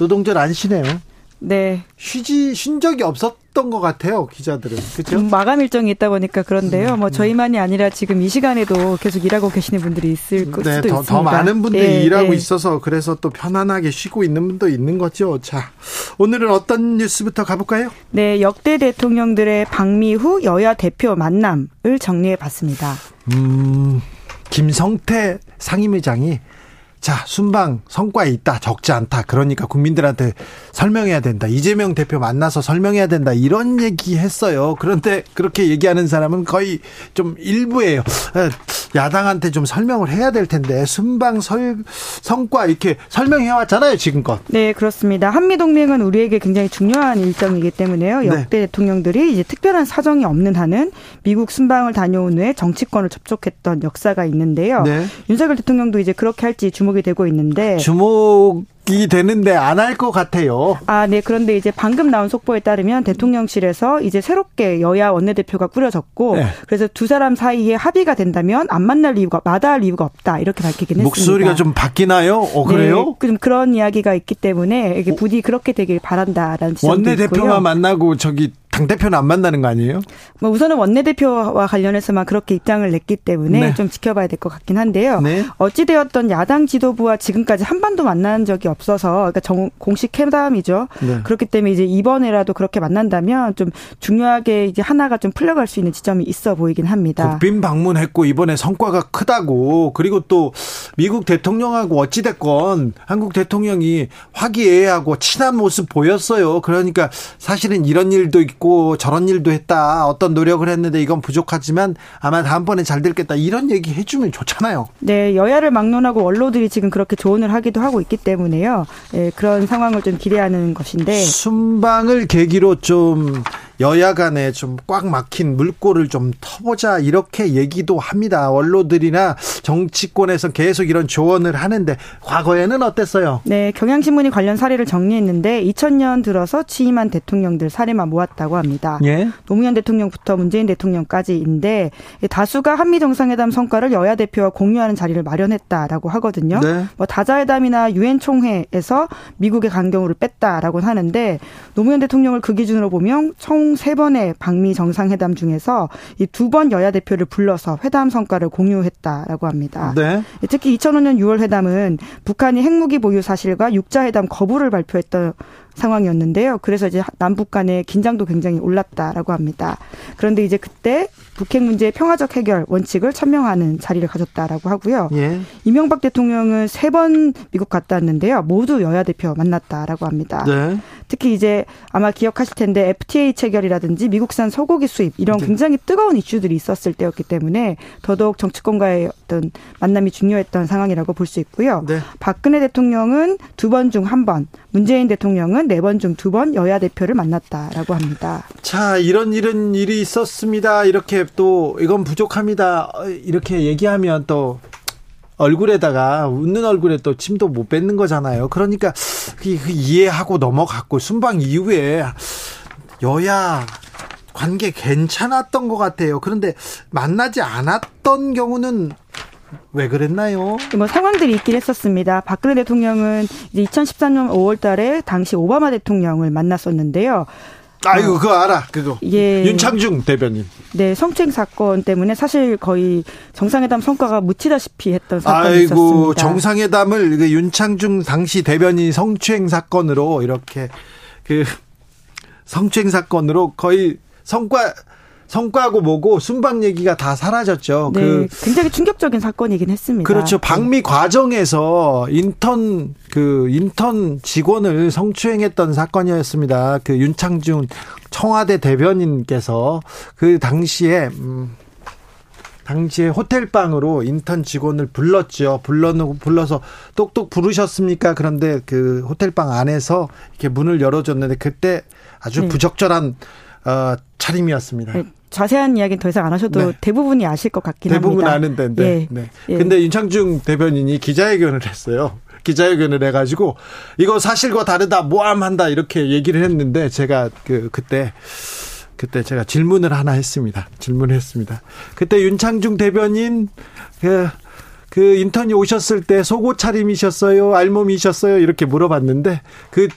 노동절 안 쉬네요. 네. 쉬지 쉰 적이 없었던 것 같아요 기자들은 그렇죠? 음, 마감 일정이 있다 보니까 그런데요. 뭐 음, 음. 저희만이 아니라 지금 이 시간에도 계속 일하고 계시는 분들이 있을 네, 수도 더, 있습니다. 더 많은 분들이 네, 일하고 네. 있어서 그래서 또 편안하게 쉬고 있는 분도 있는 거죠. 자 오늘은 어떤 뉴스부터 가볼까요? 네, 역대 대통령들의 방미 후 여야 대표 만남을 정리해봤습니다. 음, 김성태 상임회장이 자, 순방 성과에 있다. 적지 않다. 그러니까 국민들한테 설명해야 된다. 이재명 대표 만나서 설명해야 된다. 이런 얘기 했어요. 그런데 그렇게 얘기하는 사람은 거의 좀 일부예요. 야당한테 좀 설명을 해야 될 텐데 순방 설, 성과 이렇게 설명해 왔잖아요, 지금껏. 네, 그렇습니다. 한미 동맹은 우리에게 굉장히 중요한 일정이기 때문에요. 네. 역대 네. 대통령들이 이제 특별한 사정이 없는 한은 미국 순방을 다녀온 후에 정치권을 접촉했던 역사가 있는데요. 네. 윤석열 대통령도 이제 그렇게 할지 주목 주목이 되고 있는데 주목 이 되는데 안 할 것 같아요. 아, 네. 그런데 이제 방금 나온 속보에 따르면 대통령실에서 이제 새롭게 여야 원내대표가 꾸려졌고 네. 그래서 두 사람 사이에 합의가 된다면 안 만날 이유가 마다할 이유가 없다 이렇게 밝히긴 했습니다. 목소리가 좀 바뀌나요? 어 그래요? 네, 좀 그런 이야기가 있기 때문에 이게 부디 그렇게 되길 바란다라는 있고요. 만나고 저기 당 대표는 안 만나는 거 아니에요? 뭐 우선은 원내 대표와 관련해서만 그렇게 입장을 냈기 때문에 네. 좀 지켜봐야 될 것 같긴 한데요. 네. 어찌 되었던 야당 지도부와 지금까지 한 번도 만난 적이 없어서 그러니까 정, 공식 회담이죠. 네. 그렇기 때문에 이제 이번에라도 그렇게 만난다면 좀 중요하게 이제 하나가 좀 풀려갈 수 있는 지점이 있어 보이긴 합니다. 국빈 방문했고 이번에 성과가 크다고 그리고 또 미국 대통령하고 어찌 됐건 한국 대통령이 화기애애하고 친한 모습 보였어요. 그러니까 사실은 이런 일도 있고 저런 일도 했다. 어떤 노력을 했는데 이건 부족하지만 아마 다음번에 잘 될겠다. 이런 얘기 해주면 좋잖아요. 네, 여야를 막론하고 원로들이 지금 그렇게 조언을 하기도 하고 있기 때문에요. 예, 그런 상황을 좀 기대하는 것인데 순방을 계기로 좀 여야 간에 좀 꽉 막힌 물꼬를 좀 터보자 이렇게 얘기도 합니다. 원로들이나 정치권에서 계속 이런 조언을 하는데 과거에는 어땠어요? 네, 경향신문이 관련 사례를 정리했는데 2000년 들어서 취임한 대통령들 사례만 모았다고 합니다. 예? 노무현 대통령부터 문재인 대통령까지인데 다수가 한미 정상회담 성과를 여야 대표와 공유하는 자리를 마련했다라고 하거든요. 네. 뭐 다자회담이나 유엔 총회에서 미국의 강경으로 뺐다라고 하는데 노무현 대통령을 그 기준으로 보면 총총 세 번의 방미 정상회담 중에서 이 두 번 여야 대표를 불러서 회담 성과를 공유했다라고 합니다. 네. 특히 2005년 6월 회담은 북한이 핵무기 보유 사실과 육자회담 거부를 발표했던 상황이었는데요. 그래서 이제 남북 간의 긴장도 굉장히 올랐다라고 합니다. 그런데 이제 그때 북핵 문제의 평화적 해결 원칙을 천명하는 자리를 가졌다라고 하고요. 예. 이명박 대통령은 세 번 미국 갔다 왔는데요. 모두 여야 대표 만났다라고 합니다. 네. 특히 이제 아마 기억하실 텐데 FTA 체결이라든지 미국산 소고기 수입 이런 네. 굉장히 뜨거운 이슈들이 있었을 때였기 때문에 더더욱 정치권과의 어떤 만남이 중요했던 상황이라고 볼 수 있고요. 네. 박근혜 대통령은 두 번 중 한 번, 문재인 대통령은 네 번 중 두 번 여야 대표를 만났다라고 합니다. 자, 이런 이런 일이 있었습니다. 이렇게 또 이건 부족합니다. 이렇게 얘기하면 또 얼굴에다가 웃는 얼굴에 또 침도 못 뱉는 거잖아요. 그러니까 그, 그 이해하고 넘어갔고 순방 이후에 여야 관계 괜찮았던 것 같아요. 그런데 만나지 않았던 경우는 왜 그랬나요? 뭐 상황들이 있긴 했었습니다. 박근혜 대통령은 이제 2013년 5월 달에 당시 오바마 대통령을 만났었는데요. 아이고 그거 알아 그거. 예. 윤창중 대변인. 네 성추행 사건 때문에 사실 거의 정상회담 성과가 묻히다시피 했던 사건이 아이고, 있었습니다. 아이고 정상회담을 그 윤창중 당시 대변인 성추행 사건으로 이렇게 그 성추행 사건으로 거의 성과 성과고 뭐고 순방 얘기가 다 사라졌죠. 네, 그 굉장히 충격적인 사건이긴 했습니다. 그렇죠. 방미 네. 과정에서 인턴 그 인턴 직원을 성추행했던 사건이었습니다. 그 윤창중 청와대 대변인께서 그 당시에 음 당시에 호텔방으로 인턴 직원을 불렀죠. 불러놓고 불러서 똑똑 부르셨습니까? 그런데 그 호텔방 안에서 이렇게 문을 열어줬는데 그때 아주 네. 부적절한 어, 차림이었습니다. 네. 자세한 이야기는 더 이상 안 하셔도 네. 대부분이 아실 것 같긴 대부분 합니다. 대부분 아는데. 네. 네. 예. 근데 윤창중 대변인이 기자회견을 했어요. 기자회견을 해가지고 이거 사실과 다르다 모함한다 이렇게 얘기를 했는데 제가 그 그때 그때 제가 질문을 하나 했습니다. 질문을 했습니다. 그때 윤창중 대변인 그, 그 인턴이 오셨을 때 속옷 차림이셨어요? 알몸이셨어요? 이렇게 물어봤는데 그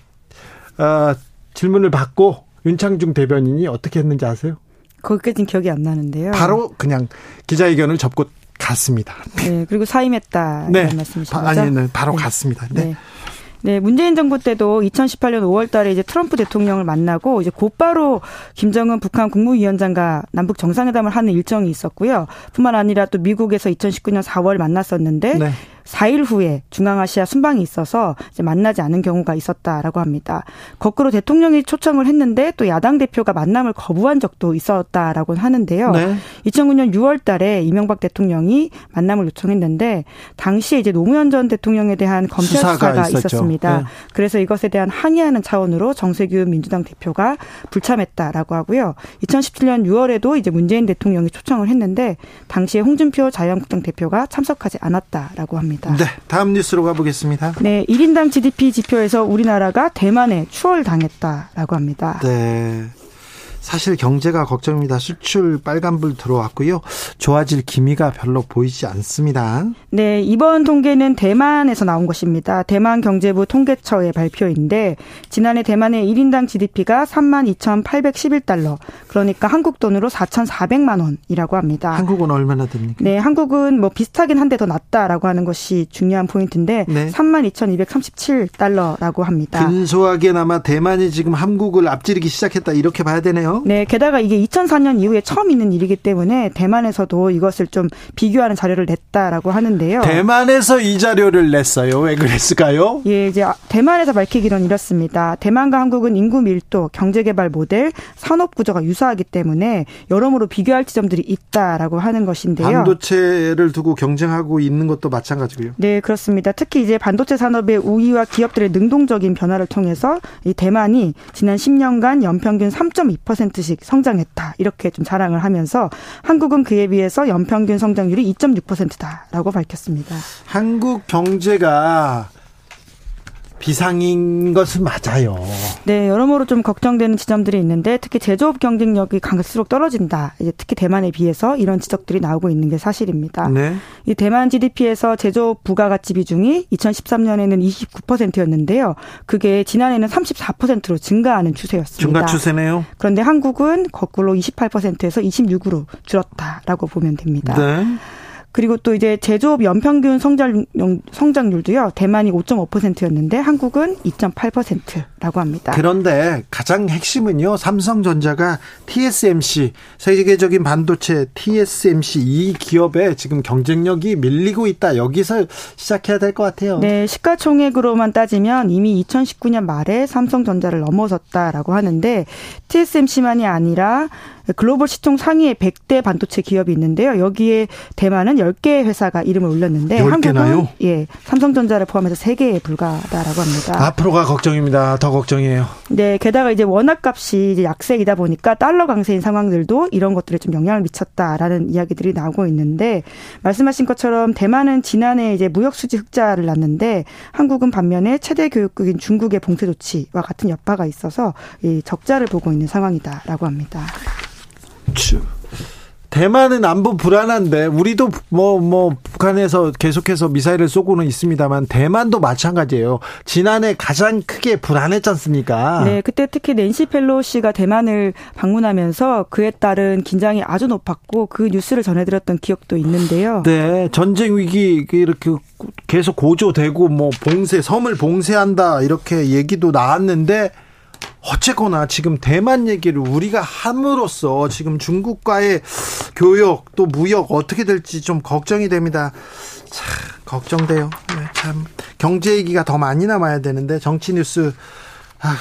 어, 질문을 받고 윤창중 대변인이 어떻게 했는지 아세요? 거기까지는 기억이 안 나는데요. 바로 그냥 기자회견을 접고 갔습니다. 네, 그리고 사임했다 네. 거죠? 아니는 바로 네. 갔습니다. 네. 네. 네, 문재인 정부 때도 2018년 5월 달에 이제 트럼프 대통령을 만나고 이제 곧바로 김정은 북한 국무위원장과 남북 정상회담을 하는 일정이 있었고요. 뿐만 아니라 또 미국에서 2019년 4월 만났었는데 네. 4일 후에 중앙아시아 순방이 있어서 만나지 않은 경우가 있었다라고 합니다. 거꾸로 대통령이 초청을 했는데 또 야당 대표가 만남을 거부한 적도 있었다라고 하는데요. 네. 2009년 6월 달에 이명박 대통령이 만남을 요청했는데 당시에 이제 노무현 전 대통령에 대한 검찰 수사가, 수사가 있었습니다. 네. 그래서 이것에 대한 항의하는 차원으로 정세균 민주당 대표가 불참했다라고 하고요. 2017년 6월에도 이제 문재인 대통령이 초청을 했는데 당시에 홍준표 자유한국당 대표가 참석하지 않았다라고 합니다. 있습니다. 네, 다음 뉴스로 가보겠습니다. 네, 1인당 GDP 지표에서 우리나라가 대만에 추월당했다라고 합니다. 네. 사실 경제가 걱정입니다. 수출 빨간불 들어왔고요. 좋아질 기미가 별로 보이지 않습니다. 네, 이번 통계는 대만에서 나온 것입니다. 대만 경제부 통계처의 발표인데 지난해 대만의 1인당 GDP가 32,811달러. 그러니까 한국 돈으로 4,400만 원이라고 합니다. 한국은 얼마나 됩니까? 네, 한국은 뭐 비슷하긴 한데 더 낮다라고 하는 것이 중요한 포인트인데 네. 32,237달러라고 합니다. 근소하게나마 대만이 지금 한국을 앞지르기 시작했다 이렇게 봐야 되네요. 네, 게다가 이게 2004년 이후에 처음 있는 일이기 때문에 대만에서도 이것을 좀 비교하는 자료를 냈다라고 하는데요. 대만에서 이 자료를 냈어요. 왜 그랬을까요? 예, 이제 대만에서 밝히기는 이렇습니다. 대만과 한국은 인구 밀도, 경제 개발 모델, 산업 구조가 유사하기 때문에 여러모로 비교할 지점들이 있다라고 하는 것인데요. 반도체를 두고 경쟁하고 있는 것도 마찬가지고요. 네, 그렇습니다. 특히 이제 반도체 산업의 우위와 기업들의 능동적인 변화를 통해서 이 대만이 지난 10년간 연평균 3.2% 2.6%씩 성장했다. 이렇게 좀 자랑을 하면서 한국은 그에 비해서 연평균 성장률이 2.6%다라고 밝혔습니다. 한국 경제가 비상인 것은 맞아요. 네, 여러모로 좀 걱정되는 지점들이 있는데 특히 제조업 경쟁력이 갈수록 떨어진다. 이제 특히 대만에 비해서 이런 지적들이 나오고 있는 게 사실입니다. 네. 이 대만 GDP에서 제조업 부가가치 비중이 2013년에는 29%였는데요. 그게 지난해는 34%로 증가하는 추세였습니다. 증가 추세네요. 그런데 한국은 거꾸로 28%에서 26으로 줄었다라고 보면 됩니다. 네. 그리고 또 이제 제조업 연평균 성장, 성장률도요, 대만이 5.5%였는데 한국은 2.8%라고 합니다. 그런데 가장 핵심은요, 삼성전자가 TSMC, 세계적인 반도체 TSMC 이 기업에 지금 경쟁력이 밀리고 있다. 여기서 시작해야 될 것 같아요. 네, 시가총액으로만 따지면 이미 2019년 말에 삼성전자를 넘어섰다라고 하는데 TSMC만이 아니라 글로벌 시총 상위의 100대 반도체 기업이 있는데요. 여기에 대만은 10개 회사가 이름을 올렸는데 10개나요? 한국은 예, 삼성전자를 포함해서 3개에 불과하다라고 합니다. 앞으로가 걱정입니다. 더 걱정이에요. 네, 게다가 이제 원화 값이 이제 약세이다 보니까 달러 강세인 상황들도 이런 것들에 좀 영향을 미쳤다라는 이야기들이 나오고 있는데 말씀하신 것처럼 대만은 지난해 이제 무역 수지 흑자를 났는데 한국은 반면에 최대 교육국인 중국의 봉쇄 조치와 같은 여파가 있어서 이 적자를 보고 있는 상황이다라고 합니다. 대만은 안보 불안한데 우리도 뭐뭐 뭐 북한에서 계속해서 미사일을 쏘고는 있습니다만 대만도 마찬가지예요. 지난해 가장 크게 불안했지 않습니까? 네, 그때 특히 낸시 펠로시가 대만을 방문하면서 그에 따른 긴장이 아주 높았고 그 뉴스를 전해드렸던 기억도 있는데요. 네, 전쟁 위기 이렇게 계속 고조되고 뭐 봉쇄 섬을 봉쇄한다 이렇게 얘기도 나왔는데 어쨌거나 지금 대만 얘기를 우리가 함으로써 지금 중국과의 교역 또 무역 어떻게 될지 좀 걱정이 됩니다. 참 걱정돼요. 네, 참 경제 얘기가 더 많이 남아야 되는데 정치 뉴스 아,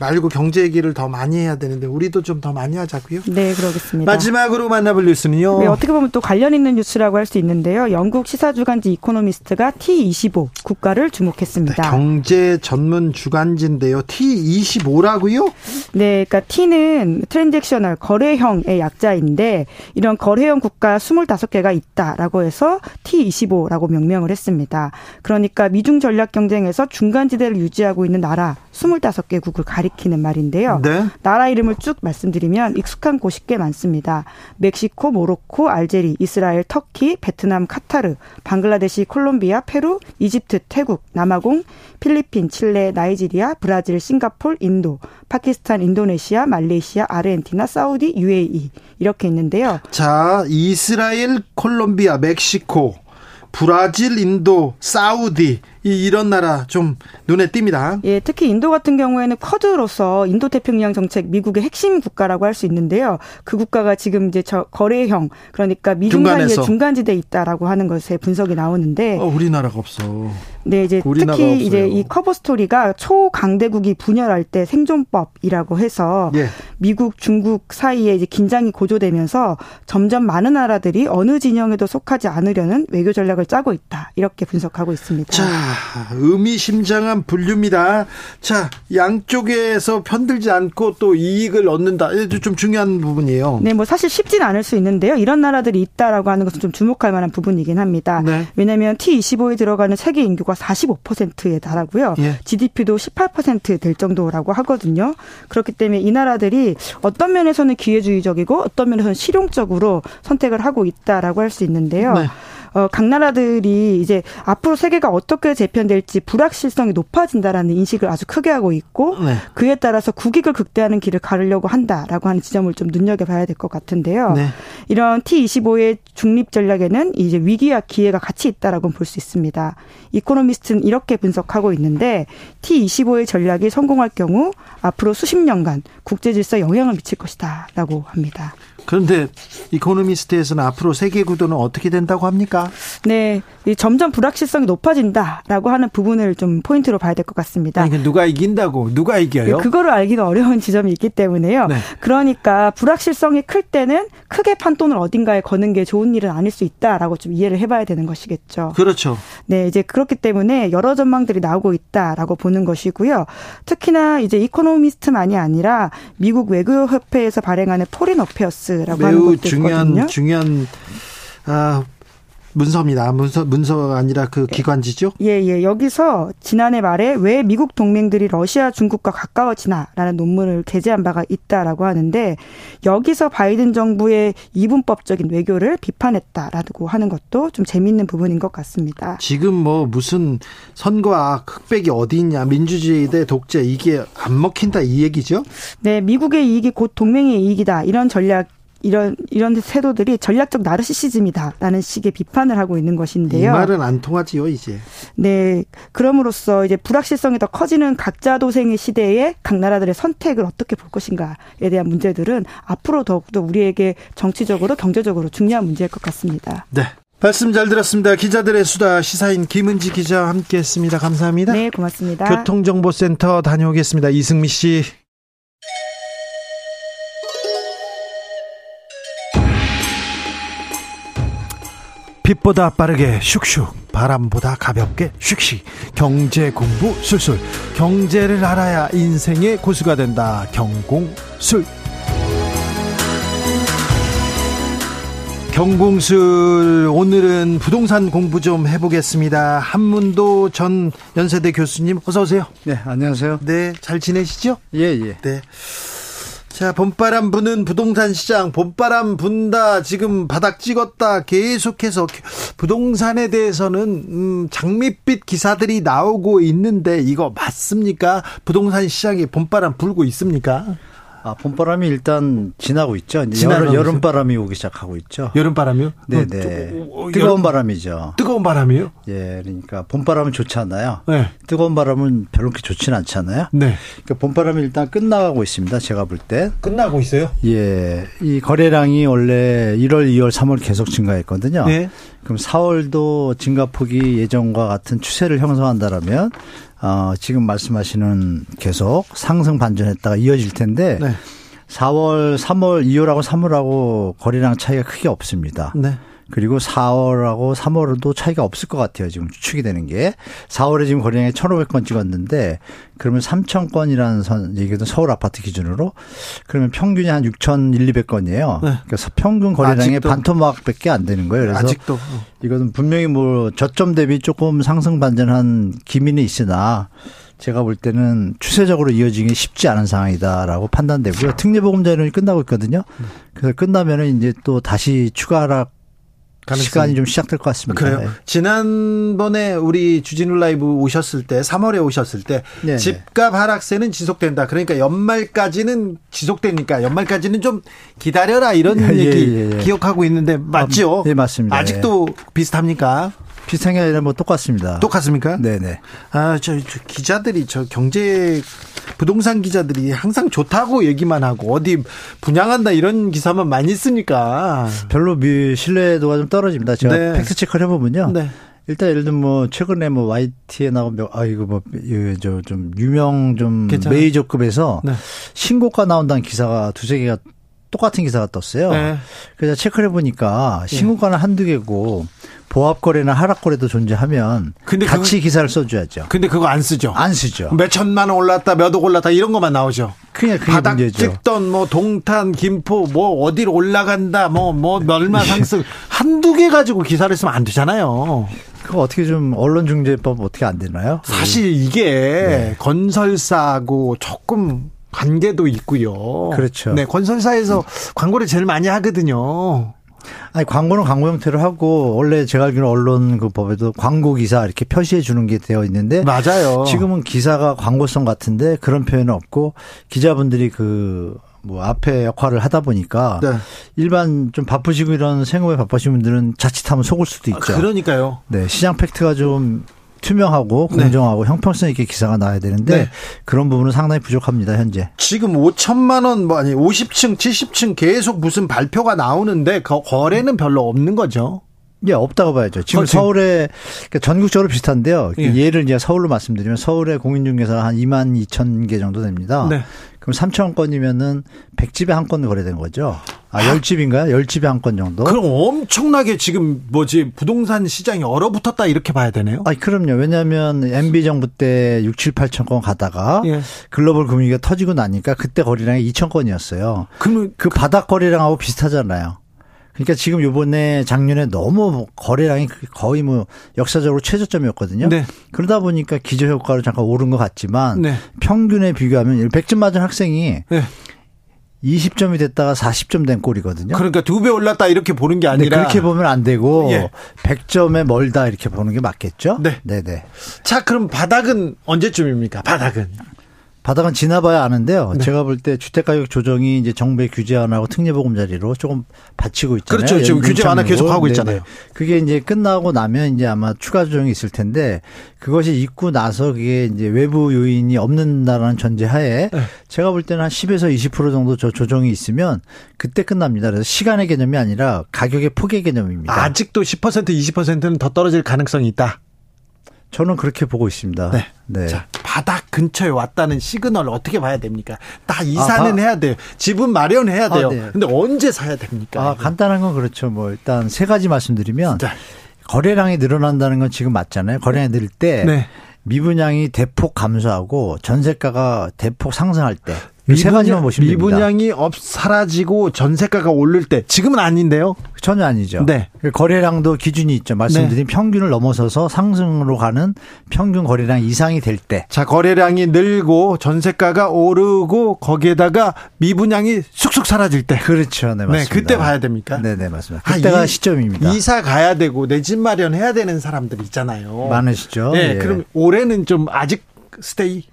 말고 경제 얘기를 더 많이 해야 되는데 우리도 좀 더 많이 하자고요. 네, 그러겠습니다. 마지막으로 만나볼 뉴스는요. 네, 어떻게 보면 또 관련 있는 뉴스라고 할 수 있는데요. 영국 시사 주간지 이코노미스트가 T25 국가를 주목했습니다. 네, 경제 전문 주간지인데요. T25라고요? 네, 그러니까 T는 transactional 거래형의 약자인데 이런 거래형 국가 25개가 있다라고 해서 T25라고 명명을 했습니다. 그러니까 미중 전략 경쟁에서 중간지대를 유지하고 있는 나라 25개국을 가리키는 말인데요. 네. 나라 이름을 쭉 말씀드리면 익숙한 곳이 꽤 많습니다. 멕시코, 모로코, 알제리, 이스라엘, 터키, 베트남, 카타르, 방글라데시, 콜롬비아, 페루, 이집트, 태국, 남아공, 필리핀, 칠레, 나이지리아, 브라질, 싱가폴, 인도, 파키스탄, 인도네시아, 말레이시아, 아르헨티나, 사우디, UAE 이렇게 있는데요. 자, 이스라엘, 콜롬비아, 멕시코, 브라질, 인도, 사우디 이런 나라 좀 눈에 띕니다. 예, 특히 인도 같은 경우에는 쿼드로서 인도 태평양 정책 미국의 핵심 국가라고 할 수 있는데요. 그 국가가 지금 이제 저 거래형 그러니까 미중 사이에 중간지대에 있다라고 하는 것에 분석이 나오는데 어, 우리나라가 없어. 네, 이제 특히 없어요. 이제 이 커버 스토리가 초강대국이 분열할 때 생존법이라고 해서 예. 미국, 중국 사이에 이제 긴장이 고조되면서 점점 많은 나라들이 어느 진영에도 속하지 않으려는 외교 전략을 짜고 있다. 이렇게 분석하고 있습니다. 자, 의미심장한 분류입니다. 자, 양쪽에서 편들지 않고 또 이익을 얻는다. 이도 좀 중요한 부분이에요. 네, 뭐 사실 쉽진 않을 수 있는데요. 이런 나라들이 있다라고 하는 것은 좀 주목할 만한 부분이긴 합니다. 네. 왜냐하면 T25에 들어가는 세계 인구가 45%에 달하고요. 예. GDP도 18%될 정도라고 하거든요. 그렇기 때문에 이 나라들이 어떤 면에서는 기회주의적이고 어떤 면에서는 실용적으로 선택을 하고 있다라고 할 수 있는데요. 네. 어, 각 나라들이 이제 앞으로 세계가 어떻게 재편될지 불확실성이 높아진다라는 인식을 아주 크게 하고 있고 네. 그에 따라서 국익을 극대화하는 길을 가르려고 한다라고 하는 지점을 좀 눈여겨봐야 될 것 같은데요. 네. 이런 T25의 중립 전략에는 이제 위기와 기회가 같이 있다라고 볼 수 있습니다. 이코노미스트는 이렇게 분석하고 있는데 T25의 전략이 성공할 경우 앞으로 수십 년간 국제 질서에 영향을 미칠 것이다라고 합니다. 그런데 이코노미스트에서는 앞으로 세계 구도는 어떻게 된다고 합니까? 네, 점점 불확실성이 높아진다라고 하는 부분을 좀 포인트로 봐야 될 것 같습니다. 아니, 누가 이긴다고 누가 이겨요? 네, 그거를 알기가 어려운 지점이 있기 때문에요. 네. 그러니까 불확실성이 클 때는 크게 판돈을 어딘가에 거는 게 좋은 일은 아닐 수 있다라고 좀 이해를 해봐야 되는 것이겠죠. 그렇죠. 네, 이제 그렇기 때문에 여러 전망들이 나오고 있다라고 보는 것이고요. 특히나 이제 이코노미스트만이 아니라 미국 외교협회에서 발행하는 포린 어페어스 라고 하는 것도 중요한 있거든요. 중요한 아 문서입니다. 문서 문서가 아니라 그 기관지죠? 예, 예. 여기서 지난해 말에 왜 미국 동맹들이 러시아, 중국과 가까워지나라는 논문을 게재한 바가 있다라고 하는데 여기서 바이든 정부의 이분법적인 외교를 비판했다라고 하는 것도 좀 재미있는 부분인 것 같습니다. 지금 뭐 무슨 선거와 흑백이 어디 있냐, 민주주의 대 독재 이게 안 먹힌다 이 얘기죠? 네, 미국의 이익이 곧 동맹의 이익이다 이런 전략 이런 이런 태도들이 전략적 나르시시즘이다라는 식의 비판을 하고 있는 것인데요. 이 말은 안 통하지요 이제. 네, 그럼으로써 이제 불확실성이 더 커지는 각자 도생의 시대에 각 나라들의 선택을 어떻게 볼 것인가에 대한 문제들은 앞으로 더욱더 우리에게 정치적으로 경제적으로 중요한 문제일 것 같습니다. 네. 말씀 잘 들었습니다. 기자들의 수다 시사인 김은지 기자 함께했습니다. 감사합니다. 네, 고맙습니다. 교통정보센터 다녀오겠습니다. 이승미 씨. 빛보다 빠르게 슉슉 바람보다 가볍게 슉슉 경제 공부 술술. 경제를 알아야 인생의 고수가 된다. 경공술. 경공술. 오늘은 부동산 공부 좀 해보겠습니다. 한문도 전 연세대 교수님 어서 오세요. 네 안녕하세요. 네잘 지내시죠? 예예 예. 네. 자, 봄바람 부는 부동산 시장, 봄바람 분다, 지금 바닥 찍었다, 계속해서 부동산에 대해서는, 음, 장밋빛 기사들이 나오고 있는데, 이거 맞습니까? 부동산 시장에 봄바람 불고 있습니까? 아, 봄바람이 일단 지나고 있죠. 이제 여름, 여름 바람이 오기 시작하고 있죠. 여름바람이요? 네네. 네. 어, 뜨거운 바람이죠. 뜨거운 바람이요? 예, 그러니까 봄바람은 좋지 않아요. 네. 뜨거운 바람은 별로 그렇게 좋지는 않잖아요. 네. 그러니까 봄바람이 일단 끝나가고 있습니다. 제가 볼 때. 끝나고 있어요? 예. 이 거래량이 원래 1월, 2월, 3월 계속 증가했거든요. 네. 그럼 4월도 증가폭이 예전과 같은 추세를 형성한다라면 어, 지금 말씀하시는 계속 상승 반전했다가 이어질 텐데 네. 4월, 3월, 2월하고 3월하고 거래량 차이가 크게 없습니다. 네. 그리고 4월하고 3월도 차이가 없을 것 같아요. 지금 추측이 되는 게. 4월에 지금 거래량이 1,500건 찍었는데 그러면 3,000건이라는 선, 얘기도 서울 아파트 기준으로 그러면 평균이 한 6,100건이에요. 네. 그래서 평균 거래량의 반토막밖에 안 되는 거예요. 그래서 아직도. 이거는 분명히 뭐 저점 대비 조금 상승 반전한 기미는 있으나 제가 볼 때는 추세적으로 이어지기 쉽지 않은 상황이다라고 판단되고요. 특례보금자료는 끝나고 있거든요. 네. 그래서 끝나면은 이제 또 다시 추가 하락 가능성이. 시간이 좀 시작될 것 같습니다. 그래요. 네. 지난번에 우리 주진우 라이브 오셨을 때 3월에 오셨을 때 네네. 네. 집값 하락세는 지속된다. 그러니까 연말까지는 지속되니까 연말까지는 좀 기다려라 이런 예, 얘기 예, 예. 기억하고 있는데 맞죠? 아, 네, 맞습니다. 아직도 비슷합니까? 비슷한 게 아니라 뭐 똑같습니다. 똑같습니까? 네네. 아, 저, 저 기자들이 저 경제 부동산 기자들이 항상 좋다고 얘기만 하고 어디 분양한다 이런 기사만 많이 쓰니까 별로 미, 신뢰도가 좀 떨어집니다. 제가 네. 팩트 체크를 해보면요. 네. 일단 예를 들면 뭐 최근에 뭐 YT에 나온 아 이거 뭐저 좀 유명 좀 괜찮아요. 메이저급에서 네. 신고가 나온다는 기사가 두세 개가 똑같은 기사가 떴어요. 네. 그래서 체크를 해보니까 네. 신고가는 한두 개고 보합거래나 하락거래도 존재하면 근데 같이 그거, 기사를 써줘야죠. 근데 그거 안 쓰죠. 안 쓰죠. 몇 천만 원 올랐다, 몇 억 올랐다 이런 것만 나오죠. 그냥 그게 바닥 문제죠. 찍던 뭐 동탄, 김포 뭐 어디로 올라간다, 뭐뭐 뭐 얼마 상승 한두 개 가지고 기사를 쓰면 안 되잖아요. 그거 어떻게 좀 언론중재법 어떻게 안 되나요? 사실 이게 네. 건설사하고 조금 관계도 있고요. 그렇죠. 네, 건설사에서 광고를 제일 많이 하거든요. 아니 광고는 광고 형태로 하고 원래 제가 알기로 언론 그 법에도 광고 기사 이렇게 표시해 주는 게 되어 있는데 맞아요. 지금은 기사가 광고성 같은데 그런 표현은 없고 기자분들이 그 뭐 앞에 역할을 하다 보니까 네. 일반 좀 바쁘시고 이런 생업에 바쁘신 분들은 자칫하면 속을 수도 있죠. 아, 그러니까요. 네, 시장 팩트가 좀 투명하고 네. 공정하고 네. 형평성 있게 기사가 나야 되는데 네. 그런 부분은 상당히 부족합니다 현재. 지금 5천만 원뭐 아니 50층 70층 계속 무슨 발표가 나오는데 거래는 별로 없는 거죠. 예, 없다고 봐야죠. 지금 그렇지. 서울에 그러니까 전국적으로 비슷한데요. 예. 를 이제 서울로 말씀드리면 서울의 공인중개사 한 2만 2천 개 정도 됩니다. 네. 그럼 3천 건이면은 100집에 한 건 거래된 거죠. 아, 10집인가요? 10집에 한 건 정도? 그럼 엄청나게 지금 뭐지 부동산 시장이 얼어붙었다 이렇게 봐야 되네요? 아, 그럼요. 왜냐하면 MB 정부 때 6, 7, 8천 건 가다가 예. 글로벌 금융위기가 터지고 나니까 그때 거래량이 2천 건이었어요. 그러면 그 바닥 거래량하고 비슷하잖아요. 그러니까 지금 요번에 작년에 너무 거래량이 거의 뭐 역사적으로 최저점이었거든요. 네. 그러다 보니까 기저 효과로 잠깐 오른 것 같지만 네. 평균에 비교하면 100점 맞은 학생이 네. 20점이 됐다가 40점 된 꼴이거든요. 그러니까 두 배 올랐다 이렇게 보는 게 아니라 그렇게 보면 안 되고 예. 100점에 멀다 이렇게 보는 게 맞겠죠? 네. 네, 네. 자, 그럼 바닥은 언제쯤입니까? 바닥은. 바닥은 지나봐야 아는데요. 네. 제가 볼 때 주택가격 조정이 이제 정부의 규제 완화하고 특례보금자리로 조금 받치고 있잖아요. 그렇죠. 지금 규제 완화 계속 하고 있잖아요. 네네. 그게 이제 끝나고 나면 이제 아마 추가 조정이 있을 텐데 그것이 있고 나서 그게 이제 외부 요인이 없는다라는 전제하에 네. 제가 볼 때는 한 10에서 20% 정도 저 조정이 있으면 그때 끝납니다. 그래서 시간의 개념이 아니라 가격의 폭의 개념입니다. 아직도 10% 20%는 더 떨어질 가능성이 있다. 저는 그렇게 보고 있습니다. 네. 네. 자, 바닥 근처에 왔다는 시그널 어떻게 봐야 됩니까? 다 이사는 아, 해야 돼요. 집은 마련해야 아, 돼요. 아, 네. 근데 언제 사야 됩니까? 아, 간단한 건 그렇죠. 뭐 일단 세 가지 말씀드리면 자. 거래량이 늘어난다는 건 지금 맞잖아요. 거래량이 늘 때. 네. 미분양이 대폭 감소하고 전세가가 대폭 상승할 때 세 가지만 보시면 미분양이 없 사라지고 전세가가 오를 때 지금은 아닌데요. 전혀 아니죠. 네. 그 거래량도 기준이 있죠. 말씀드린 네. 평균을 넘어서서 상승으로 가는 평균 거래량 이상이 될 때. 자, 거래량이 늘고 전세가가 오르고 거기에다가 미분양이 쑥쑥 사라질 때. 그렇죠. 네, 맞습니다. 네, 그때 봐야 됩니까? 네, 네, 맞습니다. 그때가 아, 이, 시점입니다. 이사 가야 되고 내 집 마련해야 되는 사람들 있잖아요. 많으시죠. 네, 예. 그럼 올해는 좀 아직 스테이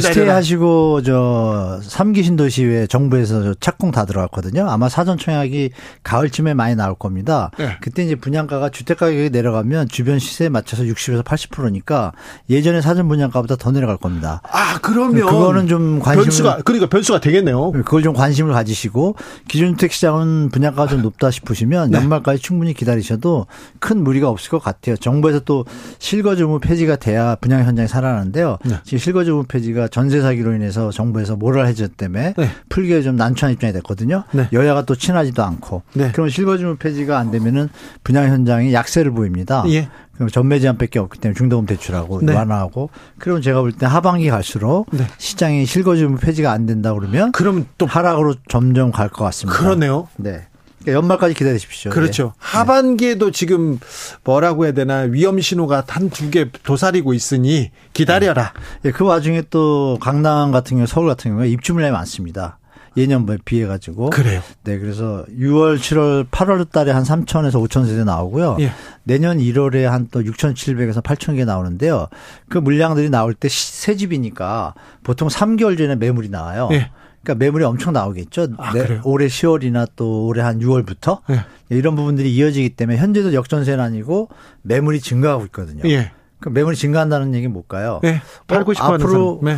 스테이 하시고 저 3기 신도시에 정부에서 착공 다 들어갔거든요. 아마 사전 청약이 가을쯤에 많이 나올 겁니다. 네. 그때 이제 분양가가 주택 가격이 내려가면 주변 시세에 맞춰서 60에서 80%니까 예전에 사전 분양가보다 더 내려갈 겁니다. 아, 그러면 그거는 좀 관심을 변수가 그러니까 변수가 되겠네요. 그걸 좀 관심을 가지시고 기준주택 시장은 분양가가 좀 높다 싶으시면 네. 연말까지 충분히 기다리셔도 큰 무리가 없을 것 같아요. 정부에서 또 실거주무 폐지가 돼야 분양 현장이 살아나는데요. 네. 지금 실거주무 폐지가 우리가 전세 사기로 인해서 정부에서 모랄 해제 때문에 네. 풀기에 좀 난처한 입장이 됐거든요. 네. 여야가 또 친하지도 않고. 네. 그럼 실거주물 폐지가 안 되면은 분양 현장이 약세를 보입니다. 예. 그럼 전매 제한밖에 없기 때문에 중도금 대출하고 네. 완화하고 그러면 제가 볼 때 하반기 갈수록 네. 시장이 실거주물 폐지가 안 된다 그러면 그럼 또 하락으로 점점 갈 것 같습니다. 그러네요. 네. 그러니까 연말까지 기다리십시오. 그렇죠. 네. 하반기에도 지금 뭐라고 해야 되나 위험 신호가 한 두 개 도사리고 있으니 기다려라. 네. 그 와중에 또 강남 같은 경우, 서울 같은 경우에 입주 물량이 많습니다. 예년에 비해 가지고. 그래요. 네, 그래서 6월, 7월, 8월 달에 한 3천에서 5천 세대 나오고요. 예. 내년 1월에 한 또 6,700에서 8천 개 나오는데요. 그 물량들이 나올 때 새 집이니까 보통 3개월 전에 매물이 나와요. 예. 그러니까 매물이 엄청 나오겠죠. 아, 네, 올해 10월이나 또 올해 한 6월부터 네. 이런 부분들이 이어지기 때문에 현재도 역전세는 아니고 매물이 증가하고 있거든요. 예. 그 매물이 증가한다는 얘기는 뭘까요? 네. 팔고 싶어 어, 앞으로 네.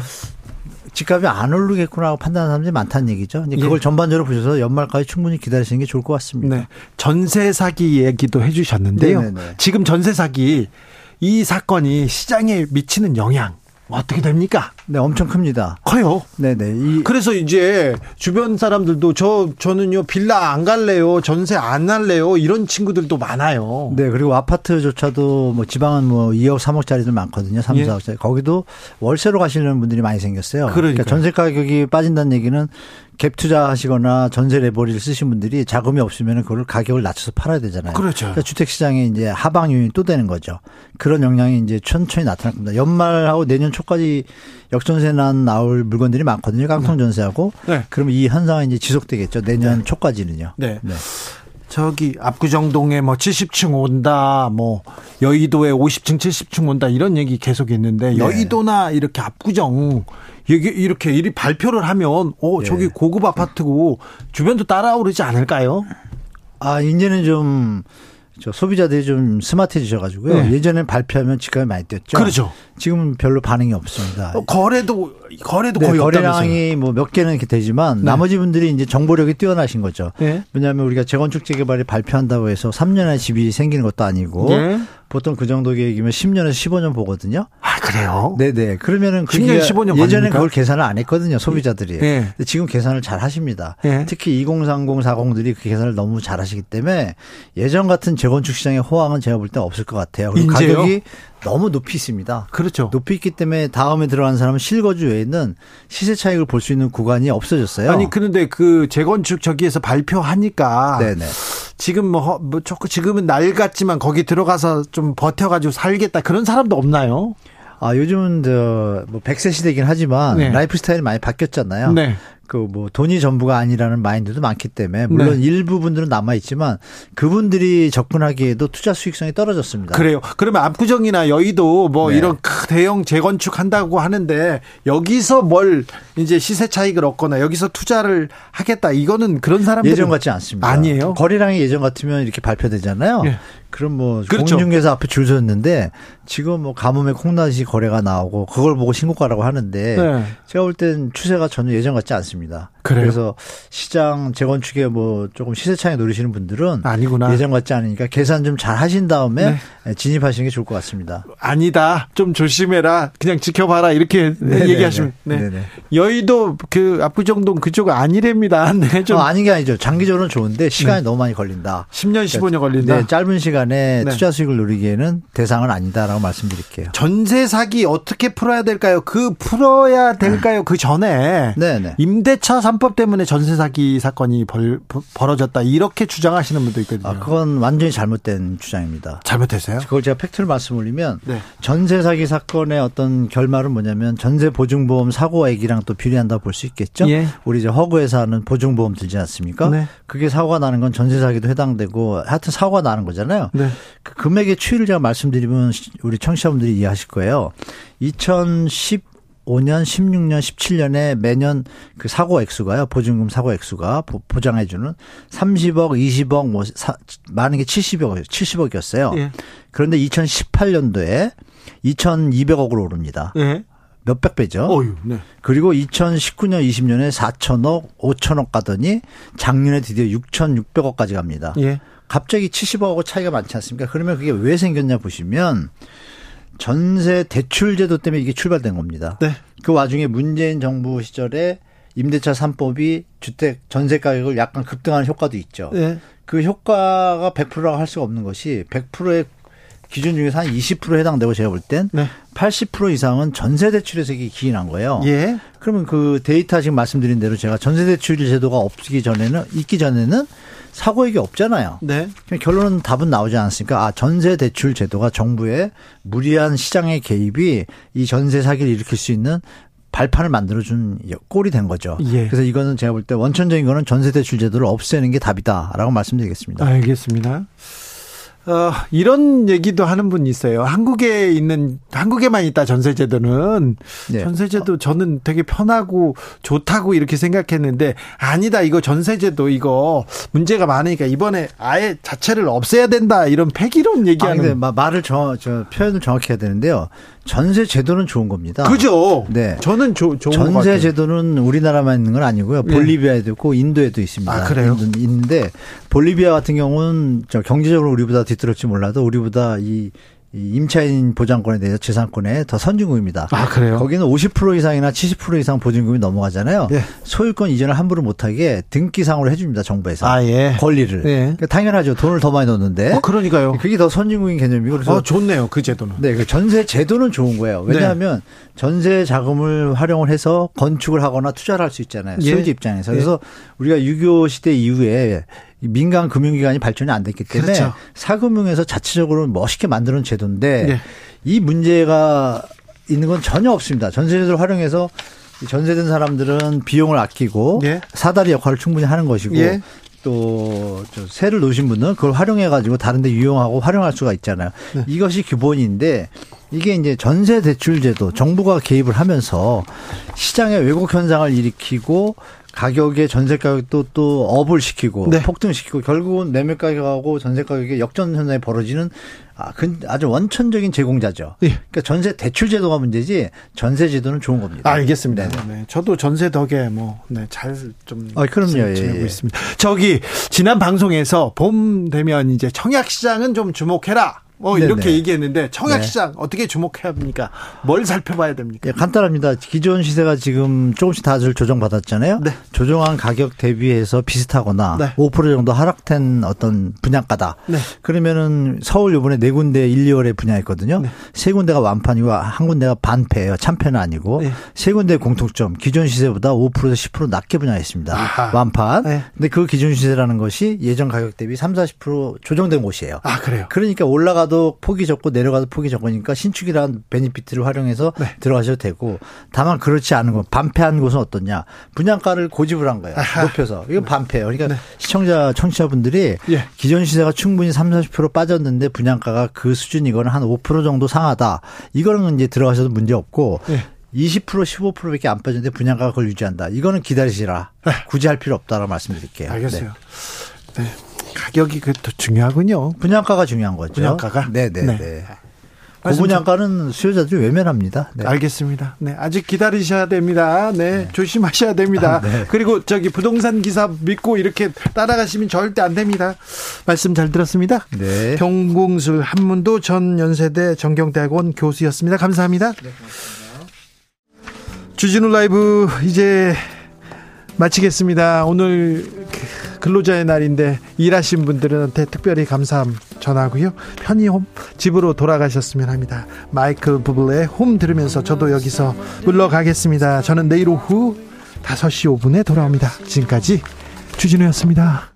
집값이 안 오르겠구나 하고 판단하는 사람들이 많다는 얘기죠. 그걸 예. 전반적으로 보셔서 연말까지 충분히 기다리시는 게 좋을 것 같습니다. 네. 전세 사기 얘기도 해 주셨는데요. 네네네. 지금 전세 사기 이 사건이 시장에 미치는 영향 어떻게 됩니까? 네, 엄청 큽니다. 커요. 네네. 이 그래서 이제 주변 사람들도 저 저는요 빌라 안 갈래요, 전세 안 할래요 이런 친구들도 많아요. 네, 그리고 아파트조차도 뭐 지방은 뭐 2억, 3억짜리들 많거든요. 3, 예. 4억짜리. 거기도 월세로 가시는 분들이 많이 생겼어요. 그러니까, 그러니까 전세 가격이 빠진다는 얘기는 갭 투자하시거나 전세 레버리를 쓰신 분들이 자금이 없으면 그걸 가격을 낮춰서 팔아야 되잖아요. 그렇죠. 그러니까 주택 시장에 이제 하방 요인이 또 되는 거죠. 그런 영향이 이제 천천히 나타날 겁니다. 연말하고 내년 초까지 역전세난 나올 물건들이 많거든요. 깡통 네. 전세하고. 네. 그러면 이 현상이 이제 지속되겠죠. 내년 네. 초까지는요. 네. 네. 저기 압구정동에 뭐 70층 온다, 뭐 여의도에 50층, 70층 온다 이런 얘기 계속 있는데 네. 여의도나 이렇게 압구정 이게 이렇게 이리 발표를 하면 어 예. 저기 고급 아파트고 주변도 따라오르지 않을까요? 아 이제는 좀 저 소비자들이 좀 스마트해지셔가지고요. 네. 예전엔 발표하면 집값이 많이 뛰었죠. 그렇죠. 지금은 별로 반응이 없습니다. 어, 거래도 거래도 네, 거의 거래량이 뭐 몇 개는 이렇게 되지만 네. 나머지 분들이 이제 정보력이 뛰어나신 거죠. 네. 왜냐하면 우리가 재건축 재개발이 발표한다고 해서 3년에 집이 생기는 것도 아니고 네. 보통 그 정도 계획이면 10년에서 15년 보거든요. 아, 그래요? 네네. 그러면은 10년, 15년 예전에 그걸 계산을 안 했거든요. 소비자들이. 네. 근데 지금 계산을 잘 하십니다. 네. 특히 2030, 40들이 그 계산을 너무 잘 하시기 때문에 예전 같은 재건축 시장의 호황은 제가 볼 때 없을 것 같아요. 그리고 인제요? 가격이 너무 높이 있습니다. 그렇죠. 높이 있기 때문에 다음에 들어가는 사람은 실거주 외에는 시세 차익을 볼 수 있는 구간이 없어졌어요. 아니 그런데 그 재건축 저기에서 발표하니까 네네. 지금 뭐, 뭐 조금 지금은 날 같지만 거기 들어가서 좀 버텨가지고 살겠다 그런 사람도 없나요? 아 요즘은 저 뭐 100세 시대긴 하지만 네. 라이프 스타일이 많이 바뀌었잖아요. 네. 그 뭐 돈이 전부가 아니라는 마인드도 많기 때문에 물론 네. 일부분들은 남아 있지만 그분들이 접근하기에도 투자 수익성이 떨어졌습니다. 그래요. 그러면 압구정이나 여의도 뭐 네. 이런 대형 재건축 한다고 하는데 여기서 뭘 이제 시세 차익을 얻거나 여기서 투자를 하겠다 이거는 그런 사람들 예전 같지 않습니다. 아니에요. 거래량이 예전 같으면 이렇게 발표되잖아요. 네. 그럼 뭐 그렇죠. 공인중개사 앞에 줄 섰는데 지금 뭐 가뭄에 콩나시 거래가 나오고 그걸 보고 신고가라고 하는데 네. 제가 볼 땐 추세가 전혀 예전 같지 않습니다. 그래요? 그래서 시장 재건축에 뭐 조금 시세 차익 노리시는 분들은 아니구나. 예전 같지 않으니까 계산 좀 잘 하신 다음에 네. 진입하시는 게 좋을 것 같습니다. 아니다. 좀 조심해라. 그냥 지켜봐라. 이렇게 네네네. 얘기하시면 네. 네네. 여의도 그 압구정동 그쪽 아니랍니다. 네. 좀 어, 아닌 게 아니죠. 장기적으로는 좋은데 시간이 네. 너무 많이 걸린다. 10년 15년 걸린다. 네, 짧은 시간에 네. 투자 수익을 누리기에는 대상은 아니다라고 말씀드릴게요. 전세 사기 어떻게 풀어야 될까요? 그 풀어야 될까요? 그 전에 네네. 임 임대차 3법 때문에 전세 사기 사건이 벌, 벌어졌다 이렇게 주장하시는 분도 있거든요. 아, 그건 완전히 잘못된 주장입니다. 잘못했어요? 그걸 제가 팩트를 말씀올리면 네. 전세 사기 사건의 어떤 결말은 뭐냐면 전세 보증보험 사고액이랑 또 비례한다고 볼수 있겠죠. 예. 우리 이제 허구에서 하는 보증보험 들지 않습니까? 네. 그게 사고가 나는 건 전세 사기도 해당되고 하여튼 사고가 나는 거잖아요. 네. 그 금액의 추이를 제가 말씀드리면 우리 청취자분들이 이해하실 거예요. 2010 5년, 16년, 17년에 매년 그 사고 액수가요. 보증금 사고 액수가 보장해 주는 30억, 20억 뭐 사, 많은 게 70억, 70억이었어요. 예. 그런데 2018년도에 2,200억으로 오릅니다. 예. 몇백 배죠. 어휴, 네. 그리고 2019년, 20년에 4천억, 5천억 가더니 작년에 드디어 6,600억까지 갑니다. 예. 갑자기 70억하고 차이가 많지 않습니까? 그러면 그게 왜 생겼냐 보시면 전세 대출 제도 때문에 이게 출발된 겁니다. 네. 그 와중에 문재인 정부 시절에 임대차 3법이 주택 전세 가격을 약간 급등하는 효과도 있죠. 네. 그 효과가 100%라고 할 수가 없는 것이 100%의 기준 중에서 한 20% 해당되고 제가 볼땐 네. 80% 이상은 전세 대출에서 이게 기인한 거예요. 예. 그러면 그 데이터 지금 말씀드린 대로 제가 전세 대출 제도가 없기 전에는 있기 전에는 사고액이 없잖아요. 네. 결론은 답은 나오지 않았으니까 아 전세 대출 제도가 정부의 무리한 시장의 개입이 이 전세 사기를 일으킬 수 있는 발판을 만들어준 꼴이 된 거죠. 예. 그래서 이거는 제가 볼 때 원천적인 거는 전세 대출 제도를 없애는 게 답이다라고 말씀드리겠습니다. 알겠습니다. 어, 이런 얘기도 하는 분이 있어요. 한국에 있는, 한국에만 있다 전세제도는. 네. 전세제도 저는 되게 편하고 좋다고 이렇게 생각했는데, 아니다. 이거 전세제도 이거 문제가 많으니까 이번에 아예 자체를 없애야 된다. 이런 폐기론 얘기하는. 아, 말을 저, 저 표현을 정확히 해야 되는데요. 전세 제도는 좋은 겁니다. 그죠? 네. 저는 조, 좋은 전세 제도는 우리나라만 있는 건 아니고요. 네. 볼리비아에도 있고 인도에도 있습니다. 아, 그래요? 있는데 볼리비아 같은 경우는 저 경제적으로 우리보다 뒤떨었지 몰라도 우리보다 이 임차인 보장권에 대해서 재산권에 더 선진국입니다. 아, 그래요? 거기는 50% 이상이나 70% 이상 보증금이 넘어가잖아요. 예. 소유권 이전을 함부로 못하게 등기상으로 해줍니다, 정부에서. 아, 예. 권리를. 예. 그러니까 당연하죠. 돈을 더 많이 넣는데. 어, 그러니까요. 그게 더 선진국인 개념이고. 그래서. 어, 좋네요, 그 제도는. 네, 그 전세 제도는 좋은 거예요. 왜냐하면 네. 전세 자금을 활용을 해서 건축을 하거나 투자를 할 수 있잖아요. 예. 소유주 입장에서. 그래서 우리가 6.25 시대 이후에 민간 금융기관이 발전이 안 됐기 때문에 그렇죠. 사금융에서 자체적으로 멋있게 만드는 제도인데 네. 이 문제가 있는 건 전혀 없습니다. 전세제도를 활용해서 전세된 사람들은 비용을 아끼고 예. 사다리 역할을 충분히 하는 것이고 예. 또 세를 놓으신 분은 그걸 활용해 가지고 다른 데 유용하고 활용할 수가 있잖아요. 네. 이것이 기본인데 이게 이제 전세 대출 제도 정부가 개입을 하면서 시장의 왜곡 현상을 일으키고 가격의 전세 가격도 또 업을 시키고 네. 폭등시키고 결국은 매매 가격하고 전세 가격의 역전 현상이 벌어지는 아, 아주 원천적인 제공자죠. 예. 그러니까 전세 대출 제도가 문제지 전세 제도는 좋은 겁니다. 알겠습니다. 네. 네. 저도 전세 덕에 뭐, 네, 잘좀 아, 그럼요. 예, 지내고 예. 있습니다. 저기, 지난 방송에서 봄 되면 이제 청약 시장은 좀 주목해라. 어, 네네. 이렇게 얘기했는데 청약 시장 네. 어떻게 주목해야 합니까? 뭘 살펴봐야 됩니까? 예, 간단합니다. 기존 시세가 지금 조금씩 다들 조정받았잖아요. 네. 조정한 가격 대비해서 비슷하거나 네. 5% 정도 하락된 어떤 분양가다. 네. 그러면은 서울 요번에 네 군데 1, 2월에 분양했거든요. 네. 세 군데가 완판이고 한 군데가 반패예요. 참패는 아니고 네. 세 군데 공통점 기존 시세보다 5%에서 10% 낮게 분양했습니다. 아하. 완판. 네. 근데 그 기존 시세라는 것이 예전 가격 대비 3, 40% 조정된 곳이에요. 아, 그래요. 그러니까 올라가도 올라가도 폭이 적고 내려가도 폭이 적으니까 신축이라는 베니피트를 활용해서 네. 들어가셔도 되고 다만 그렇지 않은 건 반패한 곳은 어떻냐 분양가를 고집을 한 거예요 아하. 높여서 이건 네. 반패예요 그러니까 네. 시청자 청취자분들이 예. 기존 시세가 충분히 3, 40% 빠졌는데 분양가가 그 수준이거나 한 5% 정도 상하다 이거는 이제 들어가셔도 문제 없고 예. 20% 15%밖에 안 빠졌는데 분양가가 그걸 유지한다. 이거는 기다리시라. 네. 굳이 할 필요 없다라고 말씀드릴게요. 알겠어요. 네. 네. 가격이 그것도 중요하군요. 분양가가 중요한 거죠. 분양가가? 네네. 네. 네. 고분양가는 수요자들이 외면합니다. 네. 알겠습니다. 네, 아직 기다리셔야 됩니다. 네, 네. 조심하셔야 됩니다. 아, 네. 그리고 저기 부동산 기사 믿고 이렇게 따라가시면 절대 안 됩니다. 말씀 잘 들었습니다. 네. 경공술 한문도 전 연세대 정경대학원 교수였습니다. 감사합니다. 네, 고맙습니다. 주진우 라이브 이제 마치겠습니다. 오늘 근로자의 날인데 일하신 분들한테 특별히 감사함 전하고요. 편히 홈 집으로 돌아가셨으면 합니다. 마이클 부블의 홈 들으면서 저도 여기서 물러가겠습니다. 저는 내일 오후 5시 5분에 돌아옵니다. 지금까지 주진우였습니다.